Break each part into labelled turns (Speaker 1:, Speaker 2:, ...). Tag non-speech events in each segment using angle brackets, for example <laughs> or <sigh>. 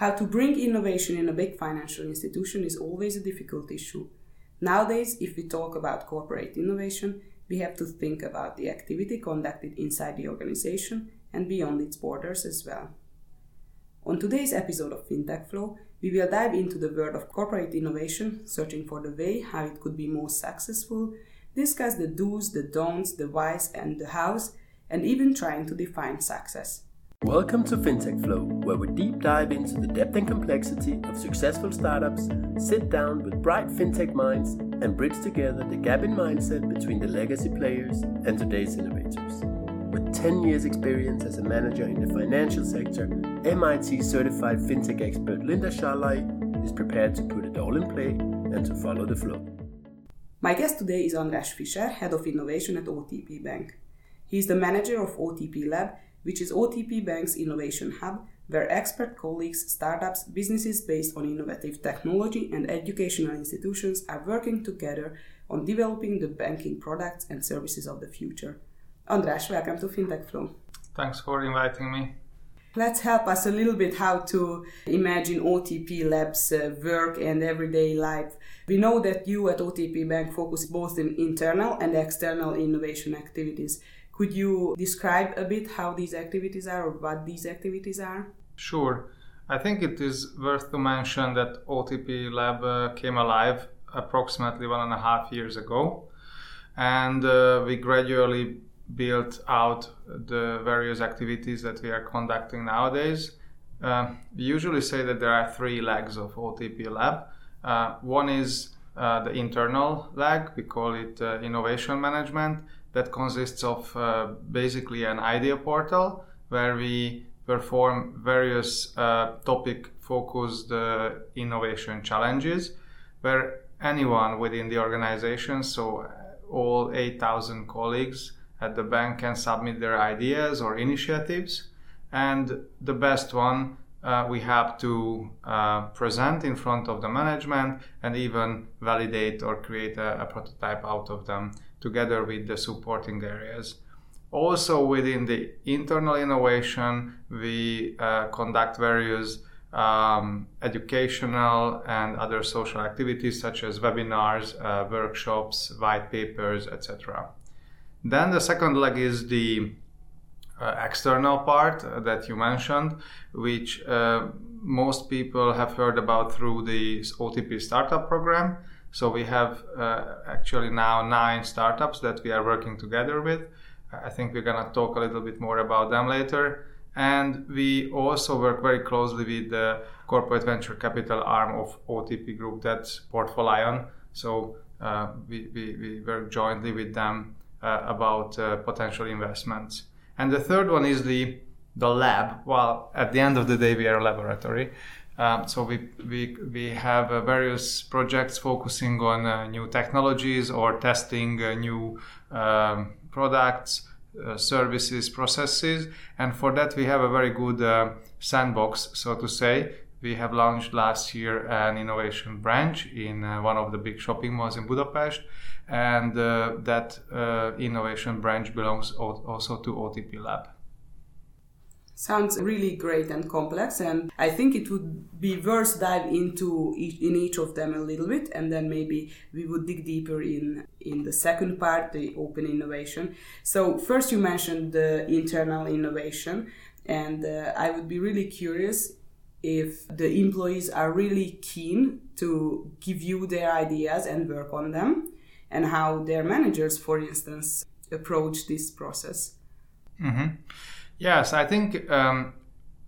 Speaker 1: How to bring innovation in a big financial institution is always a difficult issue. Nowadays, if we talk about corporate innovation, we have to think about the activity conducted inside the organization and beyond its borders as well. On today's episode of FinTech Flow, we will dive into the world of corporate innovation, searching for the way how it could be most successful, discuss the do's, the don'ts, the whys, and the hows, and even trying to define success.
Speaker 2: Welcome to FinTech Flow, where we deep dive into the depth and complexity of successful startups, sit down with bright FinTech minds, and bridge together the gap in mindset between the legacy players and today's innovators. With 10 years' experience as a manager in the financial sector, MIT certified FinTech expert Linda Sharlai is prepared to put it all in play and to follow the flow.
Speaker 1: My guest today is András Fischer, Head of Innovation at OTP Bank. He is the manager of OTP Lab which is OTP Bank's innovation hub, where expert colleagues, startups, businesses based on innovative technology, and educational institutions are working together on developing the banking products and services of the future. András, welcome to FinTech Flow.
Speaker 3: Thanks for inviting me.
Speaker 1: Let's help us a little bit how to imagine OTP Labs' uh, work and everyday life. We know that you at OTP Bank focus both in internal and external innovation activities. Could you describe a bit how these activities are or what these activities are?
Speaker 3: Sure. I think it is worth to mention that OTP Lab uh, came alive approximately one and a half years ago, and uh, we gradually built out the various activities that we are conducting nowadays. Uh, we usually say that there are three legs of OTP Lab. Uh, one is uh, the internal leg, we call it uh, innovation management that consists of uh, basically an idea portal where we perform various uh, topic focused uh, innovation challenges where anyone within the organization, so all 8,000 colleagues at the bank, can submit their ideas or initiatives. And the best one uh, we have to uh, present in front of the management and even validate or create a, a prototype out of them together with the supporting areas. Also, within the internal innovation, we uh, conduct various um, educational and other social activities such as webinars, uh, workshops, white papers, etc. Then the second leg is the uh, external part uh, that you mentioned, which uh, most people have heard about through the OTP startup program. So we have uh, actually now nine startups that we are working together with. I think we're going to talk a little bit more about them later. And we also work very closely with the corporate venture capital arm of OTP Group, that's Portfolion. So uh, we, we, we, work jointly with them uh, about uh, potential investments. And the third one is the the lab. Well, at the end of the day, we are a laboratory. Um, so we, we, we have uh, various projects focusing on uh, new technologies or testing uh, new um, products, uh, services, processes. And for that, we have a very good uh, sandbox, so to say. We have launched last year an innovation branch in uh, one of the big shopping malls in Budapest. And that innovation branch belongs also to OTP Lab.
Speaker 1: Sounds really great and complex, and I think it would be worth dive into each, in each of them a little bit, and then maybe we would dig deeper in in the second part, the open innovation. So first, you mentioned the internal innovation, and uh, I would be really curious if the employees are really keen to give you their ideas and work on them, and how their managers, for instance, approach this process.
Speaker 3: Mm-hmm. Yes, I think um,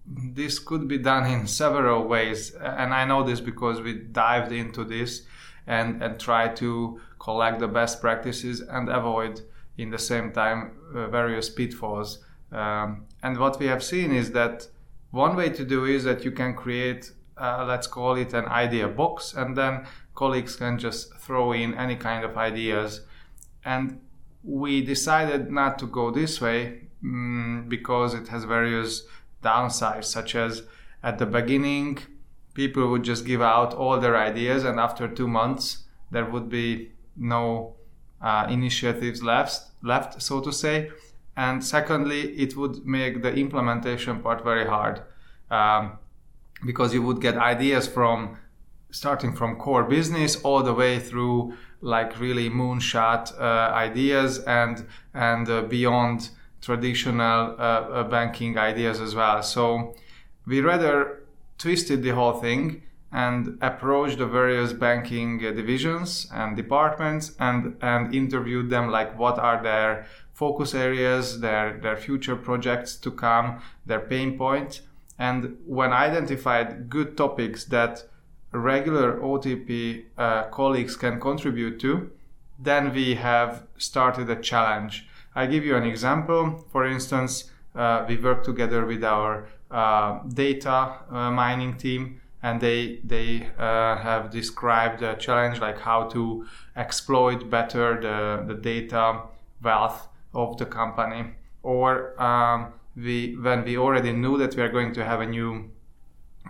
Speaker 3: this could be done in several ways, and I know this because we dived into this and and try to collect the best practices and avoid in the same time uh, various pitfalls. Um, and what we have seen is that one way to do is that you can create, uh, let's call it an idea box, and then colleagues can just throw in any kind of ideas. And we decided not to go this way mm, because it has various downsides, such as at the beginning, people would just give out all their ideas, and after two months, there would be no uh, initiatives left, left, so to say. And secondly, it would make the implementation part very hard. Um, because you would get ideas from starting from core business all the way through like really moonshot uh, ideas and and uh, beyond traditional uh, uh, banking ideas as well. So we rather twisted the whole thing and approached the various banking uh, divisions and departments and and interviewed them like what are their focus areas, their their future projects to come, their pain points, and when identified good topics that regular OTP uh, colleagues can contribute to, then we have started a challenge. I give you an example. For instance, uh, we work together with our uh, data uh, mining team, and they they uh, have described a challenge like how to exploit better the, the data wealth of the company. Or um, we when we already knew that we are going to have a new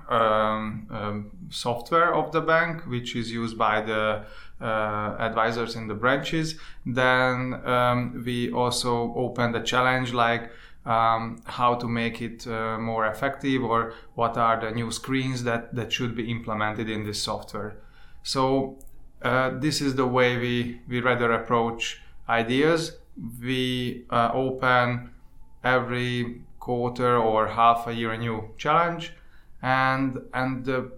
Speaker 3: um, um, software of the bank, which is used by the uh, advisors in the branches. Then um, we also opened a challenge like um, how to make it uh, more effective or what are the new screens that, that should be implemented in this software. So uh, this is the way we, we rather approach ideas. We uh, open every quarter or half a year a new challenge and and the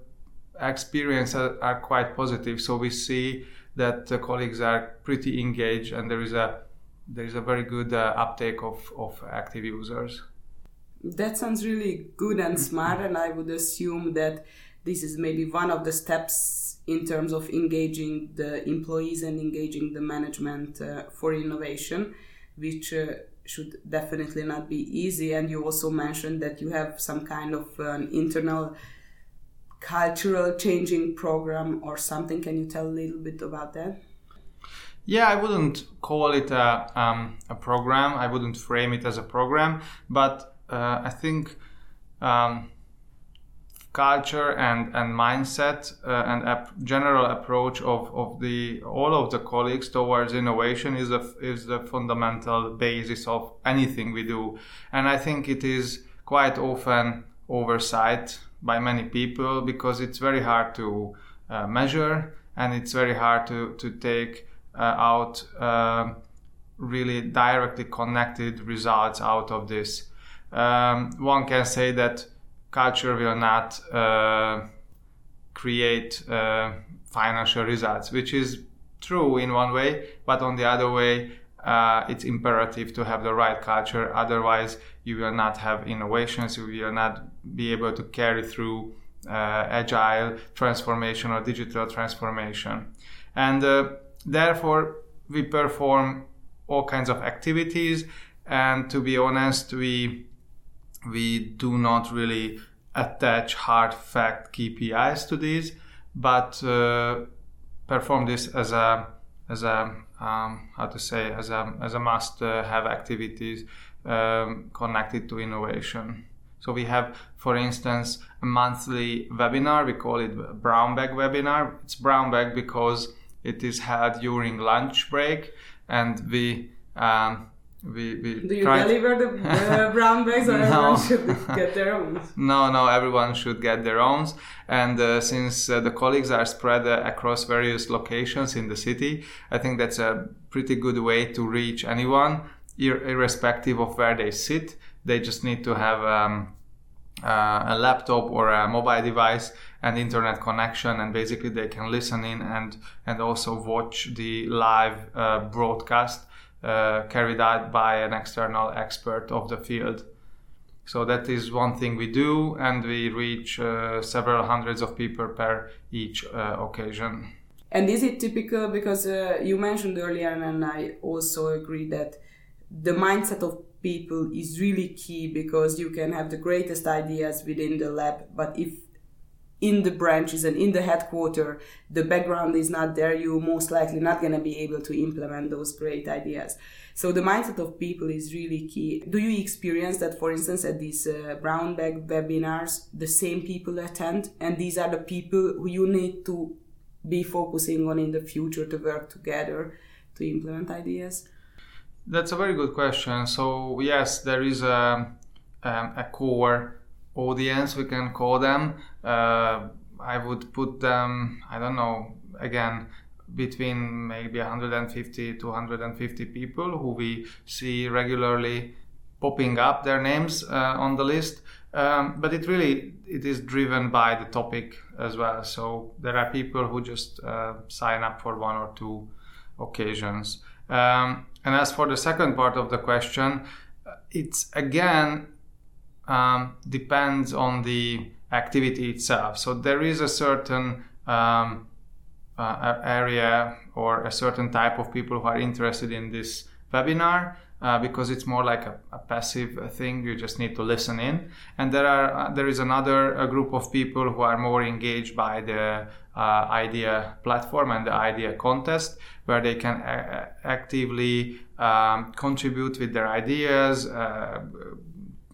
Speaker 3: experience are, are quite positive. So we see that the colleagues are pretty engaged, and there is a there is a very good uh, uptake of, of active users.
Speaker 1: That sounds really good and smart, and I would assume that this is maybe one of the steps in terms of engaging the employees and engaging the management uh, for innovation, which uh, should definitely not be easy. And you also mentioned that you have some kind of an internal cultural changing program or something. Can you tell a little bit about that?
Speaker 3: Yeah, I wouldn't call it a, um, a program. I wouldn't frame it as a program, but uh, I think um, culture and, and mindset uh, and ap- general approach of, of the all of the colleagues towards innovation is is the fundamental basis of anything we do and i think it is quite often oversight by many people because it's very hard to uh, measure and it's very hard to to take uh, out um, really directly connected results out of this um, one can say that culture will not uh, create uh, financial results, which is true in one way, but on the other way, uh, it's imperative to have the right culture. Otherwise, you will not have innovations. You will not be able to carry through uh, agile transformation or digital transformation. And uh, therefore, we perform all kinds of activities. And to be honest, we we do not really attach hard fact KPIs to these, but uh, perform this as a as a um, how to say as a as a must uh, have activities um, connected to innovation. So we have, for instance, a monthly webinar. We call it Brown Bag webinar. It's Brown Bag because it is held during lunch break, and we um, we, we
Speaker 1: do you deliver the <laughs> uh, brown bags or no. everyone should get <laughs> their own
Speaker 3: no no everyone should get their own and uh, since uh, the colleagues are spread uh, across various locations in the city i think that's a pretty good way to reach anyone ir- irrespective of where they sit they just need to have um, uh, a laptop or a mobile device and internet connection and basically they can listen in and and also watch the live uh, broadcast uh, carried out by an external expert of the field. So that is one thing we do, and we reach uh, several hundreds of people per each uh, occasion.
Speaker 1: And is it typical because uh, you mentioned earlier, and I also agree that the mindset of people is really key because you can have the greatest ideas within the lab, but if in the branches and in the headquarter the background is not there you're most likely not going to be able to implement those great ideas. So the mindset of people is really key. Do you experience that for instance at these uh, brown bag webinars the same people attend and these are the people who you need to be focusing on in the future to work together to implement ideas
Speaker 3: that's a very good question so yes there is a, um, a core audience we can call them uh, I would put them, I don't know, again, between maybe 150 to 150 people who we see regularly popping up their names uh, on the list. Um, but it really it is driven by the topic as well. So there are people who just uh, sign up for one or two occasions. Um, and as for the second part of the question, it's again um, depends on the activity itself. So there is a certain um, uh, area or a certain type of people who are interested in this webinar uh, because it's more like a, a, passive thing. You just need to listen in. And there are uh, there is another group of people who are more engaged by the uh, idea platform and the idea contest, where they can a- uh, actively um, contribute with their ideas uh,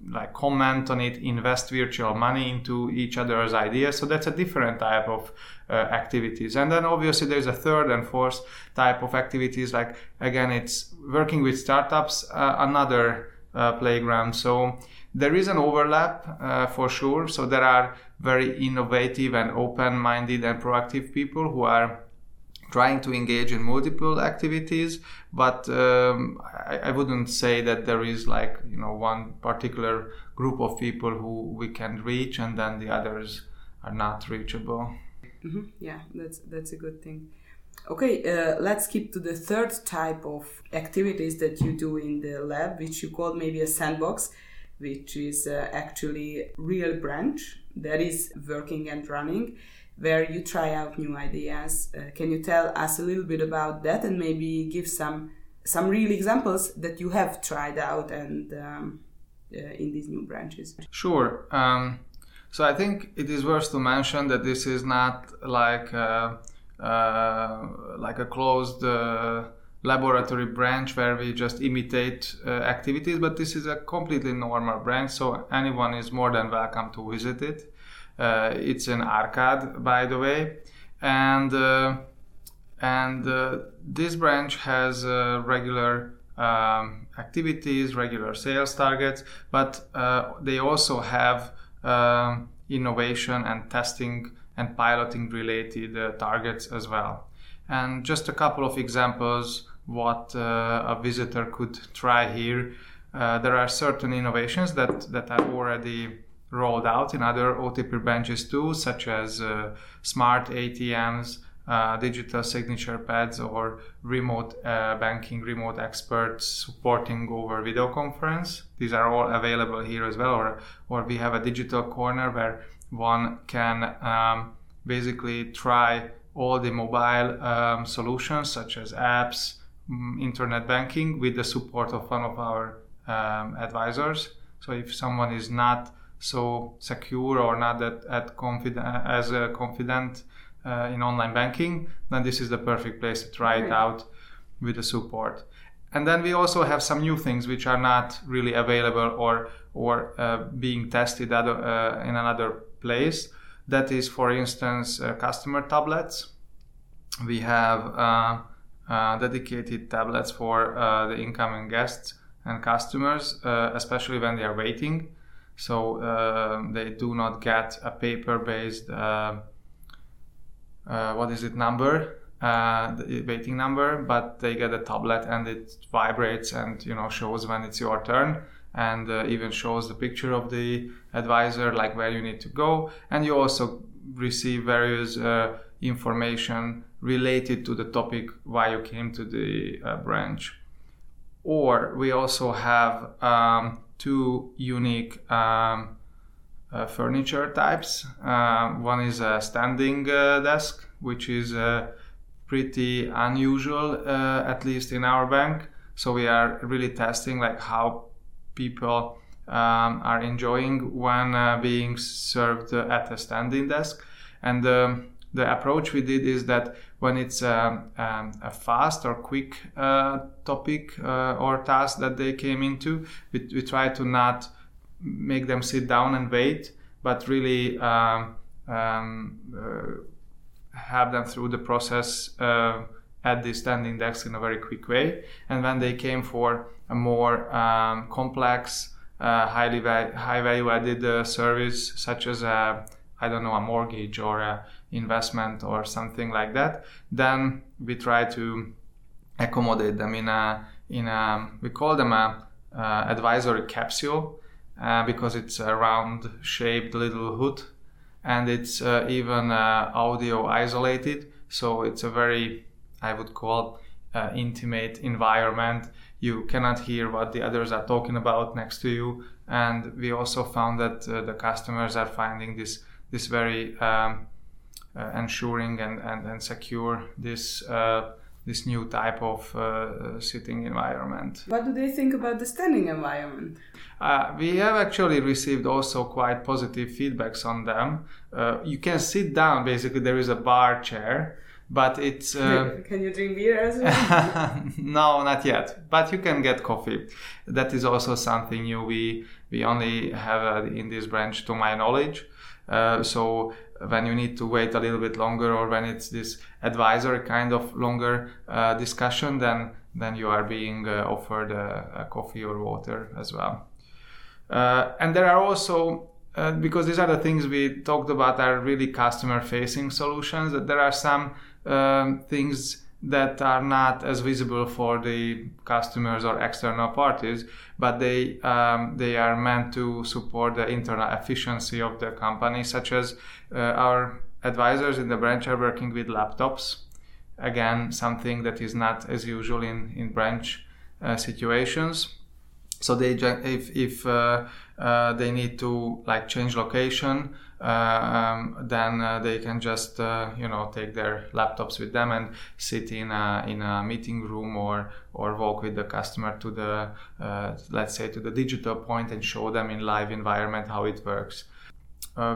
Speaker 3: like comment on it, invest virtual money into each other's ideas. So that's a different type of uh, activities. And then obviously there's a third and fourth type of activities. Like again, it's working with startups, uh, another uh, playground. So there is an overlap uh, for sure. So there are very innovative and open-minded and proactive people who are trying to engage in multiple activities but um, I, I, wouldn't say that there is like you know one particular group of people who we can reach and then the others are not reachable.
Speaker 1: Mm-hmm. yeah that's that's a good thing. Okay uh, let's skip to the third type of activities that you do in the lab which you call maybe a sandbox which is uh, actually real branch that is working and running where you try out new ideas. Uh, can you tell us a little bit about that and maybe give some some real examples that you have tried out and um, uh, in these new branches?
Speaker 3: Sure. Um, so I think it is worth to mention that this is not like uh, uh like a closed uh, laboratory branch where we just imitate uh, activities, but this is a completely normal branch, so anyone is more than welcome to visit it. Uh, it's an arcade, by the way, and uh, and uh, this branch has regular um, activities, regular sales targets, but they also have um, innovation and testing and piloting related uh, targets as well. And just a couple of examples what uh, a visitor could try here. Uh, there are certain innovations that, that are already rolled out in other OTP branches too, such as uh, smart ATMs, uh, digital signature pads, or remote uh, banking, remote experts supporting over video conference. These are all available here as well. Or, or we have a digital corner where one can um, basically try all the mobile um, solutions such as apps, internet banking with the support of one of our um, advisors. So if someone is not so secure or not that at confident as a confident uh, in online banking, then this is the perfect place to try it out with the support. And then we also have some new things which are not really available or or uh, being tested other, uh, in another place. That is, for instance, uh, customer tablets. We have uh, uh, dedicated tablets for the incoming guests and customers, especially when they are waiting. So uh, they do not get a paper-based uh, uh, what is it number uh, the waiting number but they get a tablet and it vibrates and you know shows when it's your turn and uh, even shows the picture of the advisor like where you need to go. And you also receive various uh, information related to the topic why you came to the branch or we also have um, two unique um, uh, furniture types. Uh, one is a standing uh, desk, which is uh, pretty unusual, uh, at least in our bank. So we are really testing like how people um, are enjoying when uh, being served at a standing desk. And um, the approach we did is that when it's a, um, a fast or quick uh, topic uh, or task that they came into, we, we, try to not make them sit down and wait, but really um, um, uh, have them through the process uh, at the standing desk in a very quick way. And when they came for a more um, complex, uh, highly va- high value added uh, service, such as a I don't know, a mortgage or a investment or something like that, then we try to accommodate them in a in a we call them a uh, advisory capsule uh, because it's a round shaped little hood and it's uh, even uh, audio isolated. So it's a very i would call uh, intimate environment. You cannot hear what the others are talking about next to you. And we also found that uh, the customers are finding this this very um, ensuring and, and, and secure this this new type of uh, sitting environment.
Speaker 1: What do they think about the standing environment?
Speaker 3: Uh, we have actually received also quite positive feedbacks on them. Uh, you can sit down, basically, there is a bar chair. But it's.
Speaker 1: Uh, <laughs> can you drink beer as well? <laughs>
Speaker 3: no, not yet. But you can get coffee. That is also something new. We we only have uh, in this branch, to my knowledge. Uh, so when you need to wait a little bit longer or when it's this advisory kind of longer uh, discussion then then you are being uh, offered a, a, coffee or water as well. Uh, and there are also uh, because these are the things we talked about are really customer facing solutions that there are some um, things that are not as visible for the customers or external parties, but they um, they are meant to support the internal efficiency of the company, such as uh, our advisors in the branch are working with laptops. Again, something that is not as usual in in branch uh, situations. So they if if uh, uh they need to like change location um, then uh, they can just uh, you know take their laptops with them and sit in a, in a meeting room or or walk with the customer to the let's say to the digital point and show them in live environment how it works.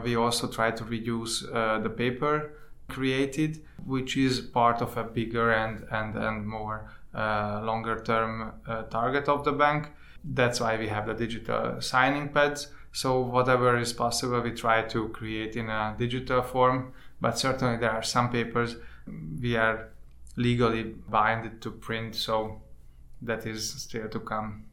Speaker 3: we also try to reduce the paper created, which is part of a bigger and and and more uh, longer term uh, target of the bank. That's why we have the digital signing pads. So whatever is possible, we try to create in a digital form. But certainly there are some papers we are legally binded to print. So that is still to come.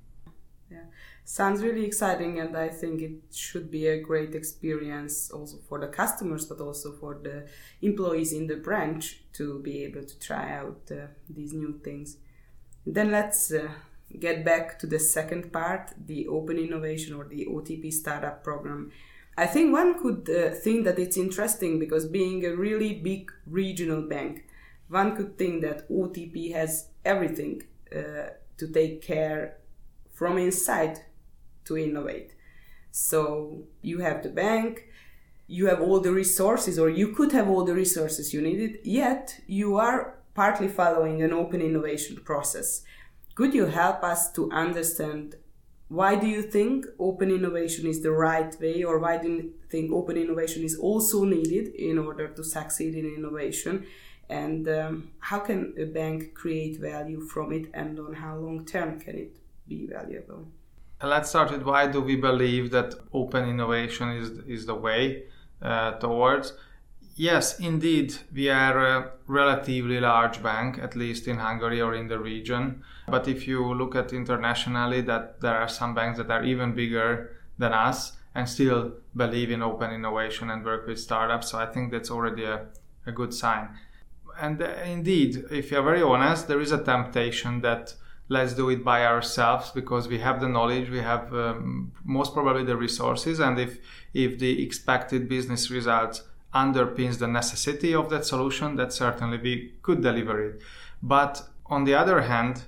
Speaker 1: Yeah, sounds really exciting, and I think it should be a great experience also for the customers, but also for the employees in the branch to be able to try out uh, these new things. Then let's uh, get back to the second part, the open innovation or the OTP startup program. I think one could uh, think that it's interesting because being a really big regional bank, one could think that OTP has everything uh, to take care from inside to innovate. So you have the bank, you have all the resources, or you could have all the resources you needed, yet you are partly following an open innovation process could you help us to understand why do you think open innovation is the right way, or why do you think open innovation is also needed in order to succeed in innovation? And um, how can a bank create value from it, and on how long term can it be valuable?
Speaker 3: Let's start with why do we believe that open innovation is is the way uh, towards Yes, indeed, we are a relatively large bank, at least in Hungary or in the region. But if you look at internationally, that there are some banks that are even bigger than us and still believe in open innovation and work with startups. So I think that's already a, a good sign. And uh, indeed, if you're very honest, there is a temptation that let's do it by ourselves because we have the knowledge, we have um, most probably the resources, and if if the expected business results underpins the necessity of that solution, that certainly we could deliver it. But on the other hand,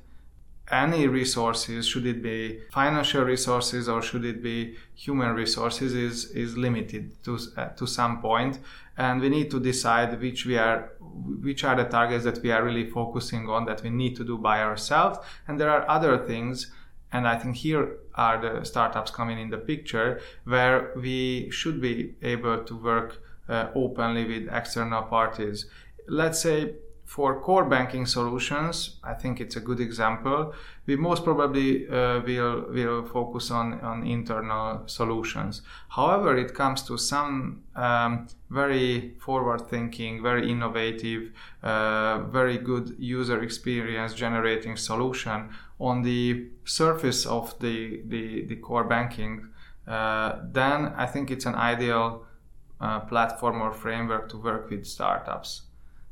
Speaker 3: any resources, should it be financial resources or should it be human resources, is, is limited to, uh, to some point. and we need to decide which we are, which are the targets that we are really focusing on that we need to do by ourselves, and there are other things. And I think here are the startups coming in the picture where we should be able to work uh, openly with external parties. Let's say for core banking solutions, I think it's a good example. We most probably uh, will will focus on on internal solutions. However, it comes to some um, very forward thinking, very innovative, uh, very good user experience generating solution on the surface of the the, the core banking. Uh, then I think it's an ideal uh, platform or framework to work with startups.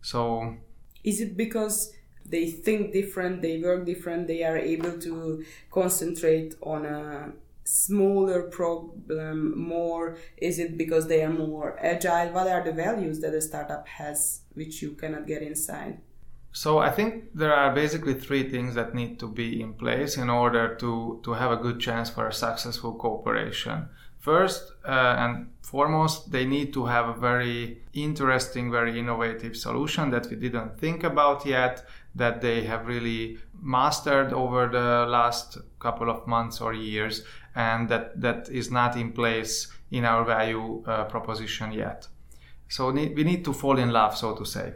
Speaker 3: So,
Speaker 1: is it because they think different, they work different, they are able to concentrate on a smaller problem more? Is it because they are more agile? What are the values that a startup has which you cannot get inside?
Speaker 3: So I think there are basically three things that need to be in place in order to, to have a good chance for a successful cooperation. First uh, and foremost, they need to have a very interesting, very innovative solution that we didn't think about yet, that they have really mastered over the last couple of months or years, and that, that is not in place in our value uh, proposition yet. So we need to fall in love, so to say.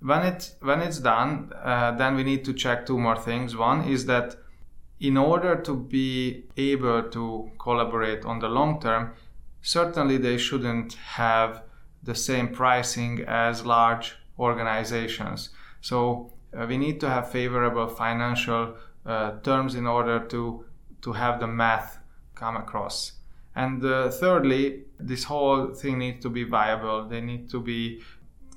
Speaker 3: When it when it's done, uh, then we need to check two more things. One is that in order to be able to collaborate on the long term, certainly they shouldn't have the same pricing as large organizations. So uh, we need to have favorable financial uh, terms in order to to have the math come across. And uh, thirdly, this whole thing needs to be viable. They need to be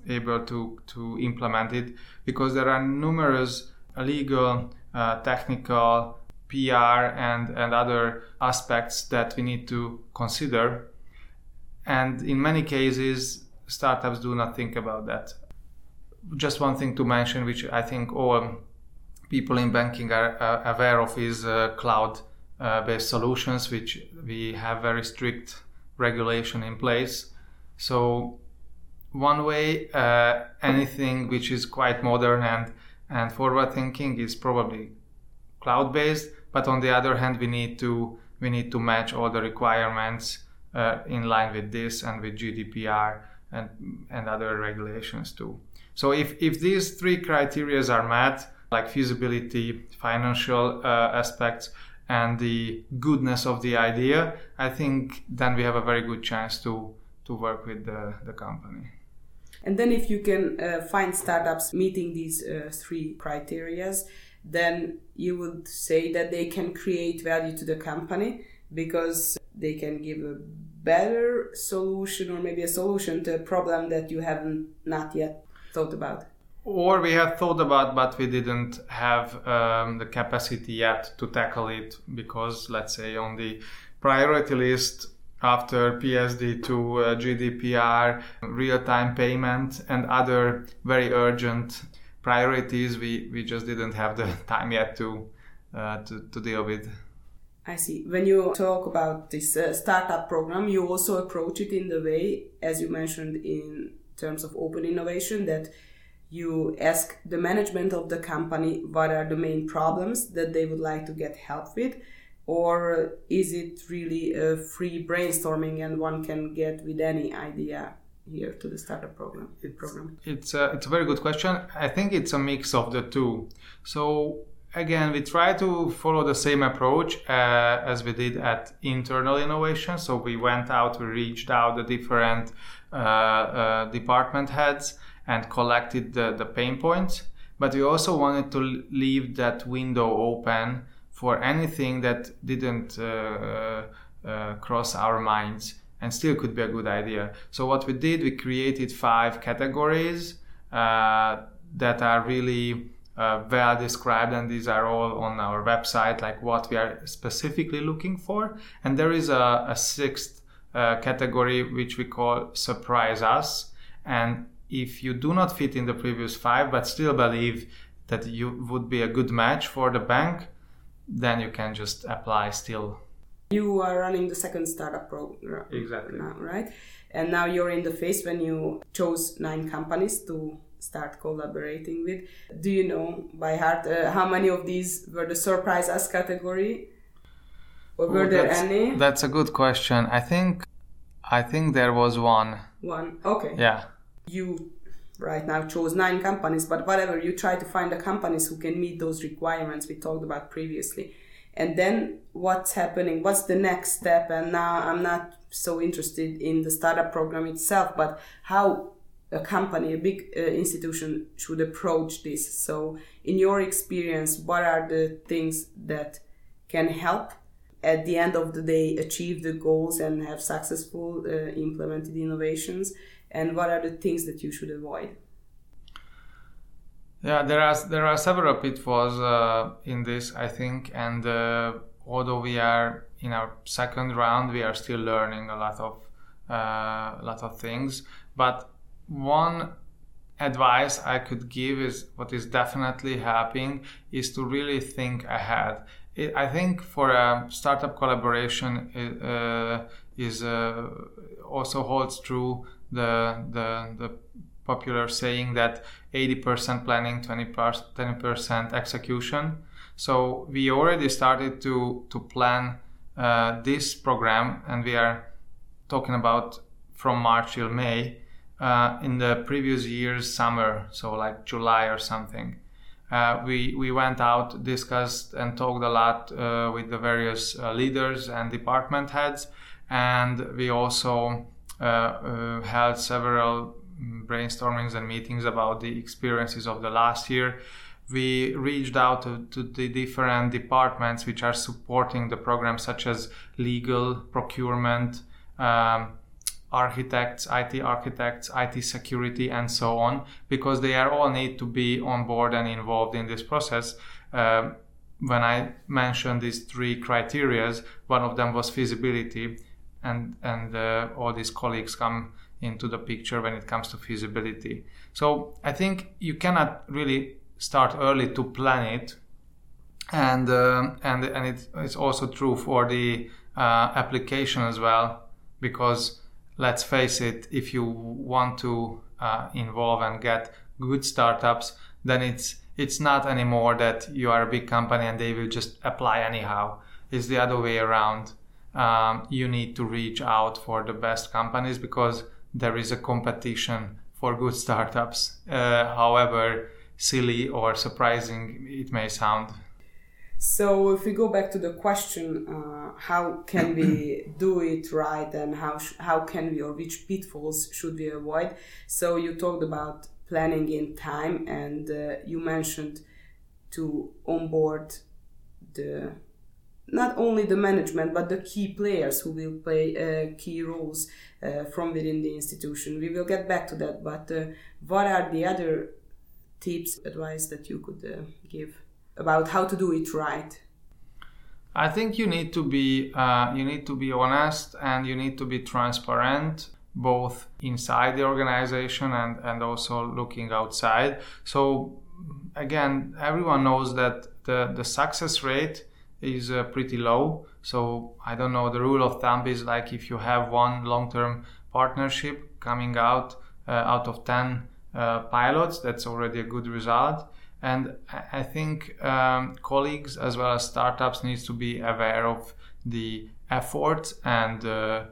Speaker 3: able to to implement it because there are numerous legal, uh, technical, PR, and and other aspects that we need to consider. And in many cases, startups do not think about that just one thing to mention, which I think all people in banking are uh, aware of, is uh, cloud uh, based solutions, which we have very strict regulation in place. So, one way, uh, anything which is quite modern and, and forward thinking is probably cloud based. But on the other hand, we need to we need to match all the requirements uh, in line with this and with GDPR and and other regulations too. So if, if these three criteria are met, like feasibility, financial uh, aspects, and the goodness of the idea, I think then we have a very good chance to, to work with the, the company.
Speaker 1: And then if you can uh, find startups meeting these uh, three criterias, then you would say that they can create value to the company because they can give a better solution or maybe a solution to a problem that you haven't not yet thought about?
Speaker 3: Or we have thought about, but we didn't have um, the capacity yet to tackle it because, let's say, on the priority list after PSD2, uh, GDPR, real time payment, and other very urgent priorities, we, we just didn't have the <laughs> time yet to, uh, to, to deal with.
Speaker 1: I see. When you talk about this uh, startup program, you also approach it in the way, as you mentioned in terms of open innovation that you ask the management of the company what are the main problems that they would like to get help with or is it really a free brainstorming and one can get with any idea here to the startup program
Speaker 3: it's,
Speaker 1: program?
Speaker 3: it's a, it's a very good question. I think it's a mix of the two. So again we try to follow the same approach uh, as we did at internal innovation. So we went out we reached out the different uh, uh, department heads and collected the, the pain points. But we also wanted to leave that window open for anything that didn't uh, cross our minds and still could be a good idea. So what we did, we created five categories uh, that are really uh, well described, and these are all on our website, like what we are specifically looking for. And there is a, a sixth uh, category which we call surprise us and if you do not fit in the previous five but still believe that you would be a good match for the bank then you can just apply still
Speaker 1: you are running the second startup program
Speaker 3: exactly
Speaker 1: now right and now you're in the phase when you chose nine companies to start collaborating with do you know by heart uh, how many of these were the surprise us category or were there any?
Speaker 3: That's a good question. I think I think there was one.
Speaker 1: One. Okay.
Speaker 3: Yeah.
Speaker 1: You right now chose nine companies, but whatever, you try to find the companies who can meet those requirements we talked about previously. And then what's happening? What's the next step? And now I'm not so interested in the startup program itself, but how a company, a big uh, institution should approach this. So, in your experience, what are the things that can help at the end of the day achieve the goals and have successful uh, implemented innovations and what are the things that you should avoid?
Speaker 3: Yeah there are there are several pitfalls uh, in this i think. And uh, although we are in our second round we are still learning a lot of uh, lot of things. But one advice I could give is what is definitely helping is to really think ahead. It, I think for a startup collaboration it, uh, is uh, also holds true the, the the popular saying that 80% planning 20% execution so we already started to to plan uh, this program and we are talking about from march till may uh, in the previous year's summer, so like July or something. Uh, we we went out, discussed, and talked a lot uh, with the various uh, leaders and department heads, and we also uh, uh, held several brainstormings and meetings about the experiences of the last year. We reached out to, to the different departments which are supporting the program, such as legal, procurement. Um, architects, IT architects, IT security, and so on, because they are all need to be on board and involved in this process. Uh, when I mentioned these three criterias, one of them was feasibility, and and uh, all these colleagues come into the picture when it comes to feasibility. So I think you cannot really start early to plan it, and uh, and and it, it's also true for the uh, application as well, because let's face it, if you want to uh, involve and get good startups, then it's it's not anymore that you are a big company and they will just apply anyhow. It's the other way around. Um, you need to reach out for the best companies because there is a competition for good startups. Uh, however silly or surprising it may sound.
Speaker 1: So, if we go back to the question, uh, how can we <coughs> do it right, and how sh- how can we or which pitfalls should we avoid? So, you talked about planning in time, and uh, you mentioned to onboard the not only the management but the key players who will play uh, key roles uh, from within the institution. We will get back to that, but uh, what are the other tips, advice that you could uh, give? about how to do it right?
Speaker 3: I think you need to be uh, you need to be honest and you need to be transparent both inside the organization and and also looking outside. So again, everyone knows that the the success rate is uh, pretty low. So I don't know. The rule of thumb is like if you have one long-term partnership coming out uh, out of ten uh, pilots, that's already a good result and I think um, colleagues as well as startups needs to be aware of the effort and uh,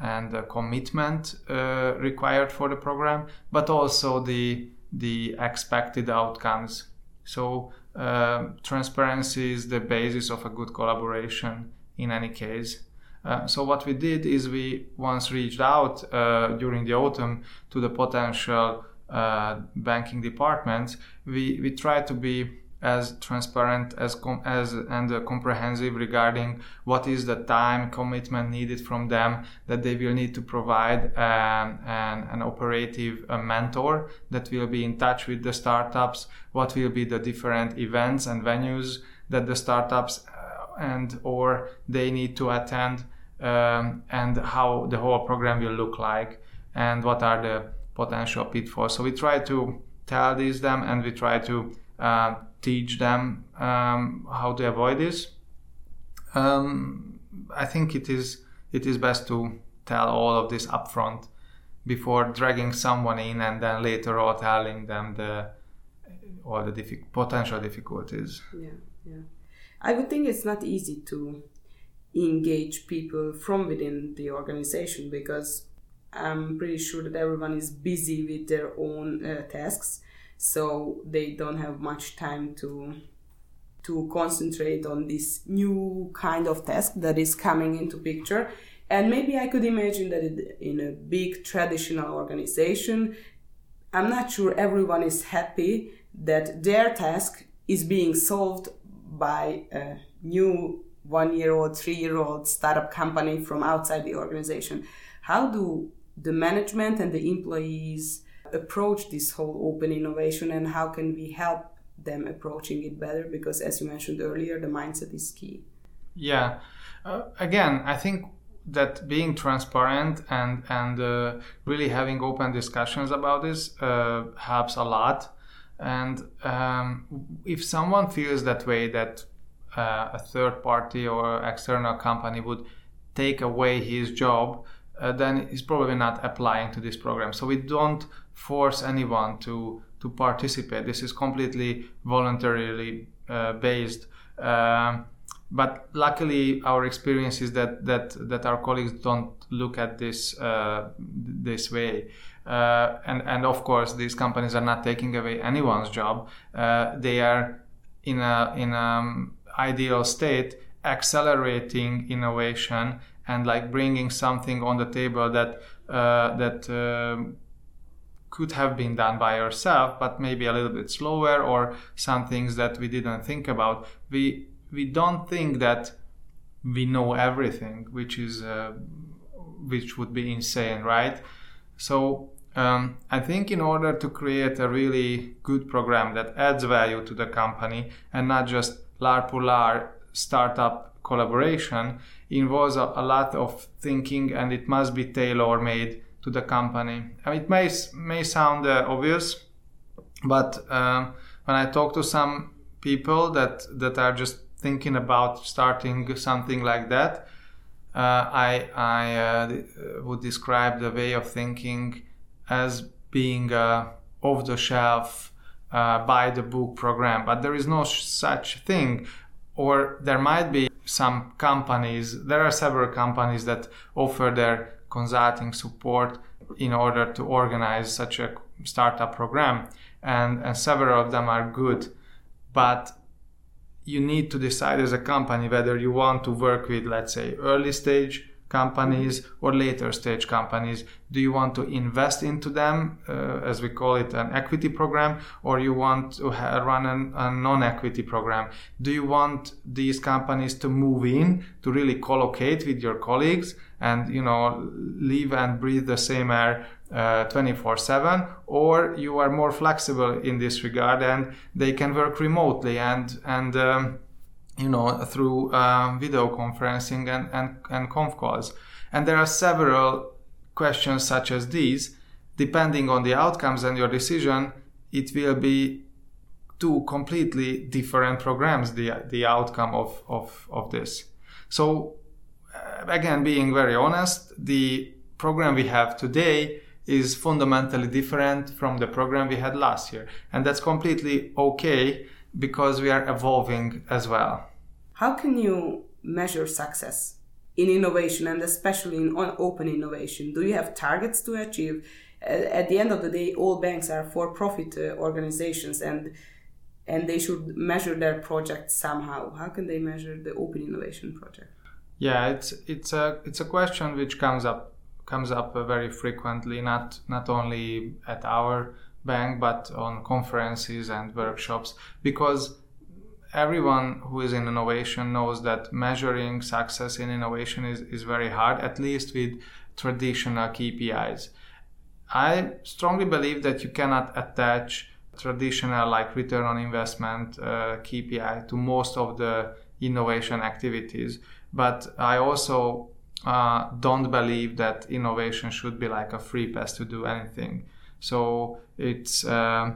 Speaker 3: and the commitment uh, required for the program, but also the the expected outcomes. So uh, transparency is the basis of a good collaboration in any case. Uh, so what we did is we once reached out uh, during the autumn to the potential uh, banking departments, we, we tried to be as transparent as com- as and uh, comprehensive regarding what is the time commitment needed from them that they will need to provide um, an, an operative uh, mentor that will be in touch with the startups what will be the different events and venues that the startups uh, and or they need to attend um, and how the whole program will look like and what are the potential pitfalls. So we try to tell these them and we try to uh, teach them um, how to avoid this. Um, I think it is it is best to tell all of this upfront before dragging someone in and then later on telling them the all the diffi- potential difficulties.
Speaker 1: Yeah, yeah. I would think it's not easy to engage people from within the organization because I'm pretty sure that everyone is busy with their own uh, tasks, so they don't have much time to to concentrate on this new kind of task that is coming into picture. And maybe I could imagine that in a big traditional organization, I'm not sure everyone is happy that their task is being solved by a new one year old, three year old startup company from outside the organization. How do the management and the employees approach this whole open innovation and how can we help them approaching it better? Because as you mentioned earlier, the mindset is key.
Speaker 3: Yeah. Uh, again, I think that being transparent and and uh, really having open discussions about this uh, helps a lot. And um, if someone feels that way, that uh, a third party or external company would take away his job, uh, then he's probably not applying to this program. So we don't force anyone to to participate. This is completely voluntarily uh, based. Um, but luckily, our experience is that that that our colleagues don't look at this uh, this way. Uh, and and of course, these companies are not taking away anyone's job. Uh, they are in a in an ideal state accelerating innovation and like bringing something on the table that uh, that um, could have been done by yourself, but maybe a little bit slower, or some things that we didn't think about. We we don't think that we know everything, which is uh, which would be insane, right? So um, I think in order to create a really good program that adds value to the company and not just LAR startup collaboration involves a, a, lot of thinking and it must be tailor made to the company. It may may sound uh, obvious, but um, when I talk to some people that that are just thinking about starting something like that, uh, I I uh, would describe the way of thinking as being a off the shelf, uh, by the book program. But there is no such thing, or there might be some companies. There are several companies that offer their consulting support in order to organize such a startup program, and, and several of them are good. But you need to decide as a company whether you want to work with, let's say, early stage companies or later stage companies. Do you want to invest into them uh, as we call it an equity program or you want to ha- run an, a non-equity program? Do you want these companies to move in to really collocate with your colleagues and you know live and breathe the same air uh, 24 7 or you are more flexible in this regard and they can work remotely and and um, you know, through um, video conferencing and, and, and conf calls. And there are several questions such as these. Depending on the outcomes and your decision, it will be two completely different programs, the, the outcome of, of, of this. So, uh, again, being very honest, the program we have today is fundamentally different from the program we had last year. And that's completely okay because we are evolving as well.
Speaker 1: How can you measure success in innovation and especially in open innovation? Do you have targets to achieve? At the end of the day, all banks are for-profit uh, organizations, and and they should measure their projects somehow. How can they measure the open innovation project?
Speaker 3: Yeah, it's it's a it's a question which comes up comes up very frequently, not not only at our bank but on conferences and workshops because everyone who is in innovation knows that measuring success in innovation is, is very hard, at least with traditional KPIs. I strongly believe that you cannot attach traditional like return on investment uh, KPI to most of the innovation activities. But I also uh, don't believe that innovation should be like a free pass to do anything. So it's uh,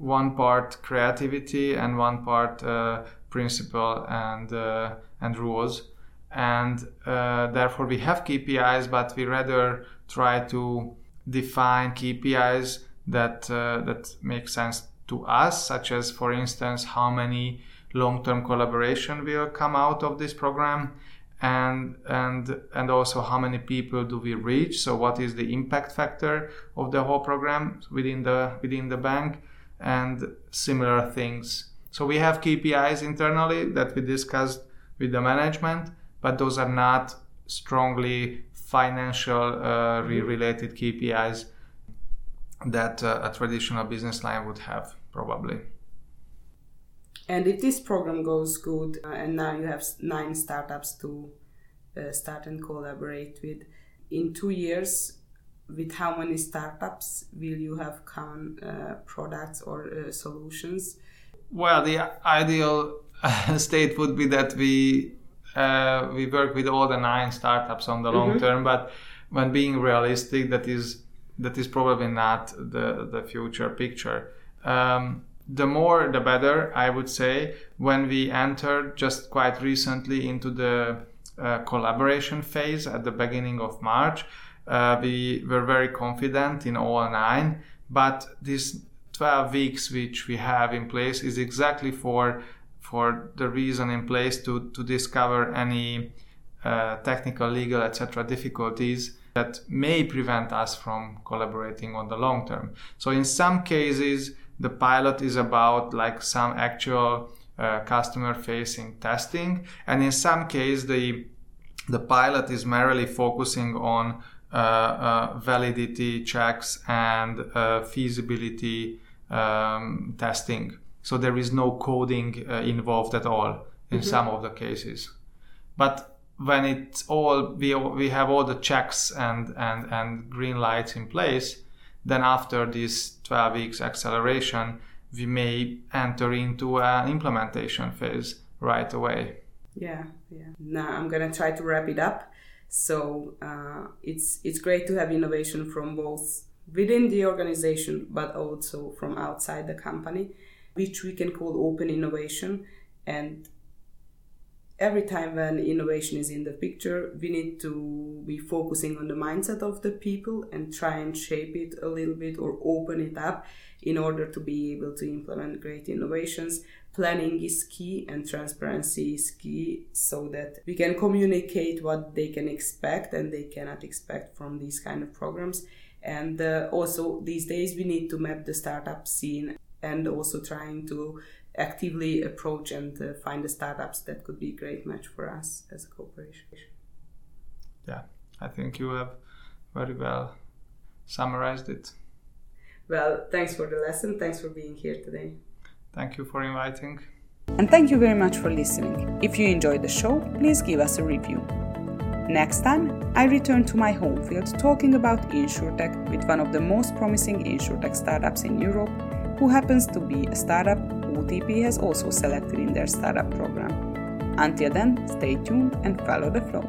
Speaker 3: one part creativity and one part uh, principle and uh, and rules. And uh, therefore we have KPIs but we rather try to define KPIs that uh, that make sense to us such as for instance how many long-term collaboration will come out of this program and and and also how many people do we reach. So what is the impact factor of the whole program within the within the bank and similar things. So we have KPIs internally that we discussed with the management, but those are not strongly financial uh, related KPIs that uh, a traditional business line would have probably.
Speaker 1: And if this program goes good, uh, and now you have nine startups to uh, start and collaborate with, in two years, with how many startups will you have common uh, products or uh, solutions?
Speaker 3: Well, the ideal <laughs> state would be that we uh, we work with all the nine startups on the long mm-hmm. term, but when being realistic, that is that is probably not the the future picture. Um, the more the better, I would say. When we entered just quite recently into the uh, collaboration phase at the beginning of March, uh, we were very confident in all nine. But these 12 weeks which we have in place is exactly for for the reason in place to to discover any uh, technical, legal, etc. difficulties that may prevent us from collaborating on the long term. So in some cases the pilot is about like some actual uh, customer facing testing and in some case the the pilot is merely focusing on validity checks and uh, feasibility um, testing so there is no coding uh, involved at all in mm-hmm. some of the cases but when it's all we, we have all the checks and, and, and green lights in place then after this 12 weeks acceleration, we may enter into an implementation phase right away.
Speaker 1: Yeah, yeah. Now I'm gonna try to wrap it up. So uh, it's it's great to have innovation from both within the organization, but also from outside the company, which we can call open innovation. And every time when innovation is in the picture, we need to be focusing on the mindset of the people and try and shape it a little bit or open it up in order to be able to implement great innovations. Planning is key and transparency is key so that we can communicate what they can expect and they cannot expect from these kind of programs. And uh, also, these days, we need to map the startup scene and also trying to actively approach and uh, find the startups that could be a great match for us as a corporation.
Speaker 3: Yeah, I think you have very well summarized it.
Speaker 1: Well, thanks for the lesson. Thanks for being here today.
Speaker 3: Thank you for inviting.
Speaker 1: And thank you very much for listening. If you enjoyed the show, please give us a review. Next time, I return to my home field talking about InsurTech with one of the most promising InsurTech startups in Europe, who happens to be a startup OTP has also selected in their startup program. Until then, stay tuned and follow the flow.